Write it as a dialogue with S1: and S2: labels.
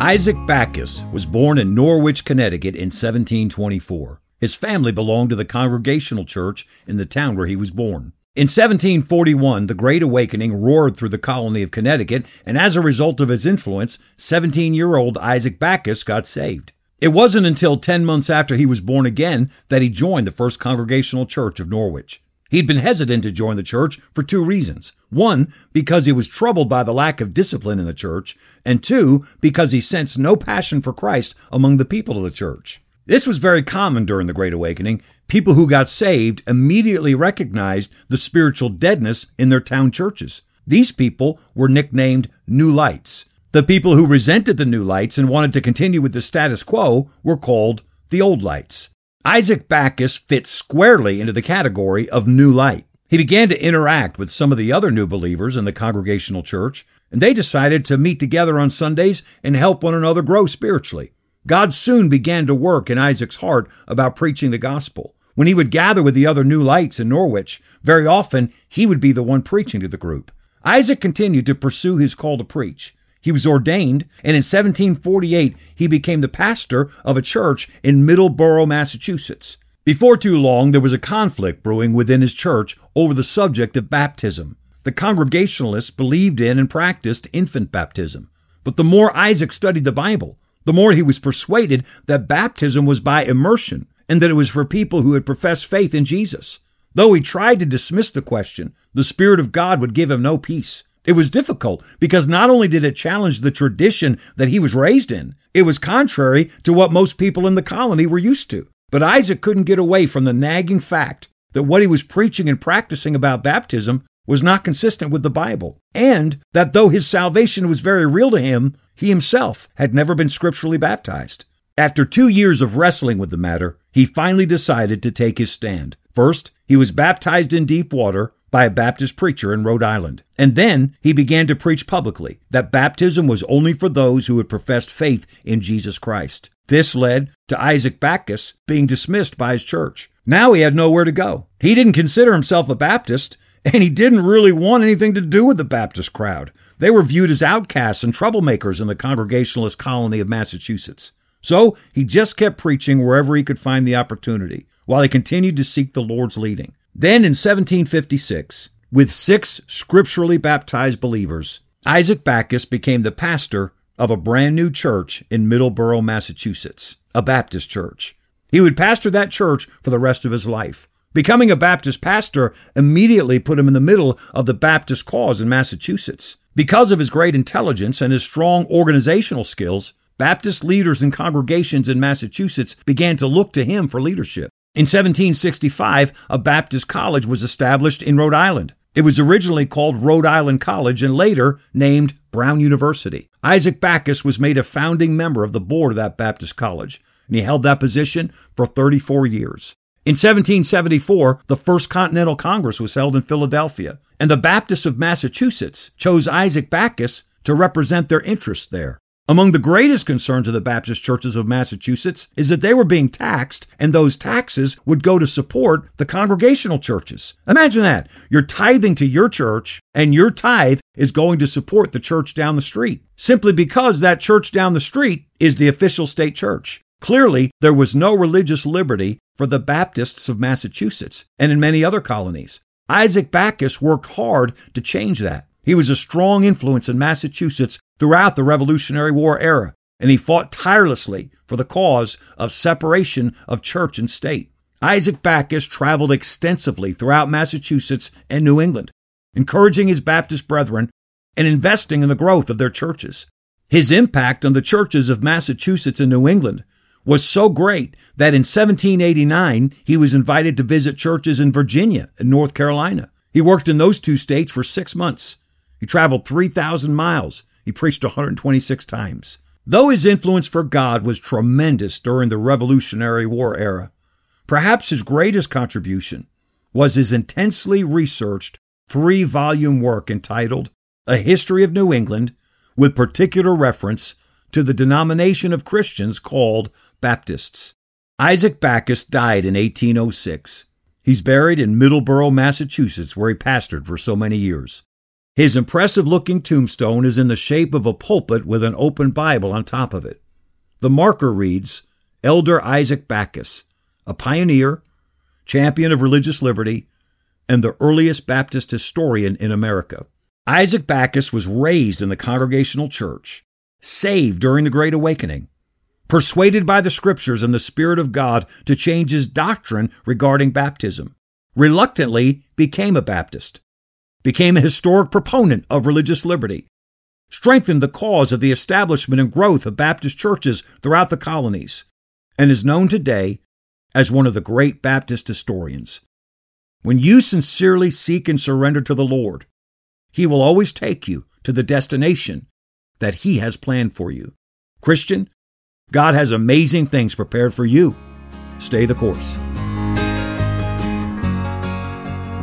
S1: Isaac Backus was born in Norwich, Connecticut in 1724. His family belonged to the Congregational Church in the town where he was born. In 1741, the Great Awakening roared through the colony of Connecticut, and as a result of his influence, 17 year old Isaac Backus got saved. It wasn't until 10 months after he was born again that he joined the First Congregational Church of Norwich. He'd been hesitant to join the church for two reasons. One, because he was troubled by the lack of discipline in the church, and two, because he sensed no passion for Christ among the people of the church. This was very common during the Great Awakening. People who got saved immediately recognized the spiritual deadness in their town churches. These people were nicknamed New Lights. The people who resented the New Lights and wanted to continue with the status quo were called the Old Lights. Isaac Backus fits squarely into the category of New Light. He began to interact with some of the other new believers in the Congregational Church, and they decided to meet together on Sundays and help one another grow spiritually. God soon began to work in Isaac's heart about preaching the gospel. When he would gather with the other new lights in Norwich, very often he would be the one preaching to the group. Isaac continued to pursue his call to preach. He was ordained, and in 1748 he became the pastor of a church in Middleborough, Massachusetts. Before too long, there was a conflict brewing within his church over the subject of baptism. The Congregationalists believed in and practiced infant baptism. But the more Isaac studied the Bible, the more he was persuaded that baptism was by immersion and that it was for people who had professed faith in Jesus. Though he tried to dismiss the question, the Spirit of God would give him no peace. It was difficult because not only did it challenge the tradition that he was raised in, it was contrary to what most people in the colony were used to. But Isaac couldn't get away from the nagging fact that what he was preaching and practicing about baptism was not consistent with the Bible, and that though his salvation was very real to him, he himself had never been scripturally baptized. After two years of wrestling with the matter, he finally decided to take his stand. First, he was baptized in deep water by a Baptist preacher in Rhode Island. And then he began to preach publicly that baptism was only for those who had professed faith in Jesus Christ. This led to Isaac Backus being dismissed by his church. Now he had nowhere to go. He didn't consider himself a Baptist, and he didn't really want anything to do with the Baptist crowd. They were viewed as outcasts and troublemakers in the Congregationalist colony of Massachusetts. So he just kept preaching wherever he could find the opportunity, while he continued to seek the Lord's leading. Then in 1756, with six scripturally baptized believers, Isaac Backus became the pastor of a brand new church in Middleborough, Massachusetts, a Baptist church. He would pastor that church for the rest of his life. Becoming a Baptist pastor immediately put him in the middle of the Baptist cause in Massachusetts. Because of his great intelligence and his strong organizational skills, Baptist leaders and congregations in Massachusetts began to look to him for leadership. In 1765, a Baptist college was established in Rhode Island. It was originally called Rhode Island College and later named Brown University. Isaac Backus was made a founding member of the board of that Baptist college, and he held that position for 34 years. In 1774, the First Continental Congress was held in Philadelphia, and the Baptists of Massachusetts chose Isaac Backus to represent their interests there. Among the greatest concerns of the Baptist churches of Massachusetts is that they were being taxed, and those taxes would go to support the congregational churches. Imagine that. You're tithing to your church, and your tithe is going to support the church down the street, simply because that church down the street is the official state church. Clearly, there was no religious liberty for the Baptists of Massachusetts and in many other colonies. Isaac Backus worked hard to change that. He was a strong influence in Massachusetts throughout the Revolutionary War era, and he fought tirelessly for the cause of separation of church and state. Isaac Backus traveled extensively throughout Massachusetts and New England, encouraging his Baptist brethren and investing in the growth of their churches. His impact on the churches of Massachusetts and New England was so great that in 1789 he was invited to visit churches in Virginia and North Carolina. He worked in those two states for six months. He traveled 3,000 miles. He preached 126 times. Though his influence for God was tremendous during the Revolutionary War era, perhaps his greatest contribution was his intensely researched three volume work entitled A History of New England, with particular reference to the denomination of Christians called Baptists. Isaac Backus died in 1806. He's buried in Middleborough, Massachusetts, where he pastored for so many years. His impressive looking tombstone is in the shape of a pulpit with an open Bible on top of it. The marker reads Elder Isaac Backus, a pioneer, champion of religious liberty, and the earliest Baptist historian in America. Isaac Backus was raised in the Congregational Church, saved during the Great Awakening, persuaded by the Scriptures and the Spirit of God to change his doctrine regarding baptism, reluctantly became a Baptist became a historic proponent of religious liberty, strengthened the cause of the establishment and growth of Baptist churches throughout the colonies, and is known today as one of the great Baptist historians. When you sincerely seek and surrender to the Lord, He will always take you to the destination that He has planned for you. Christian, God has amazing things prepared for you. Stay the course.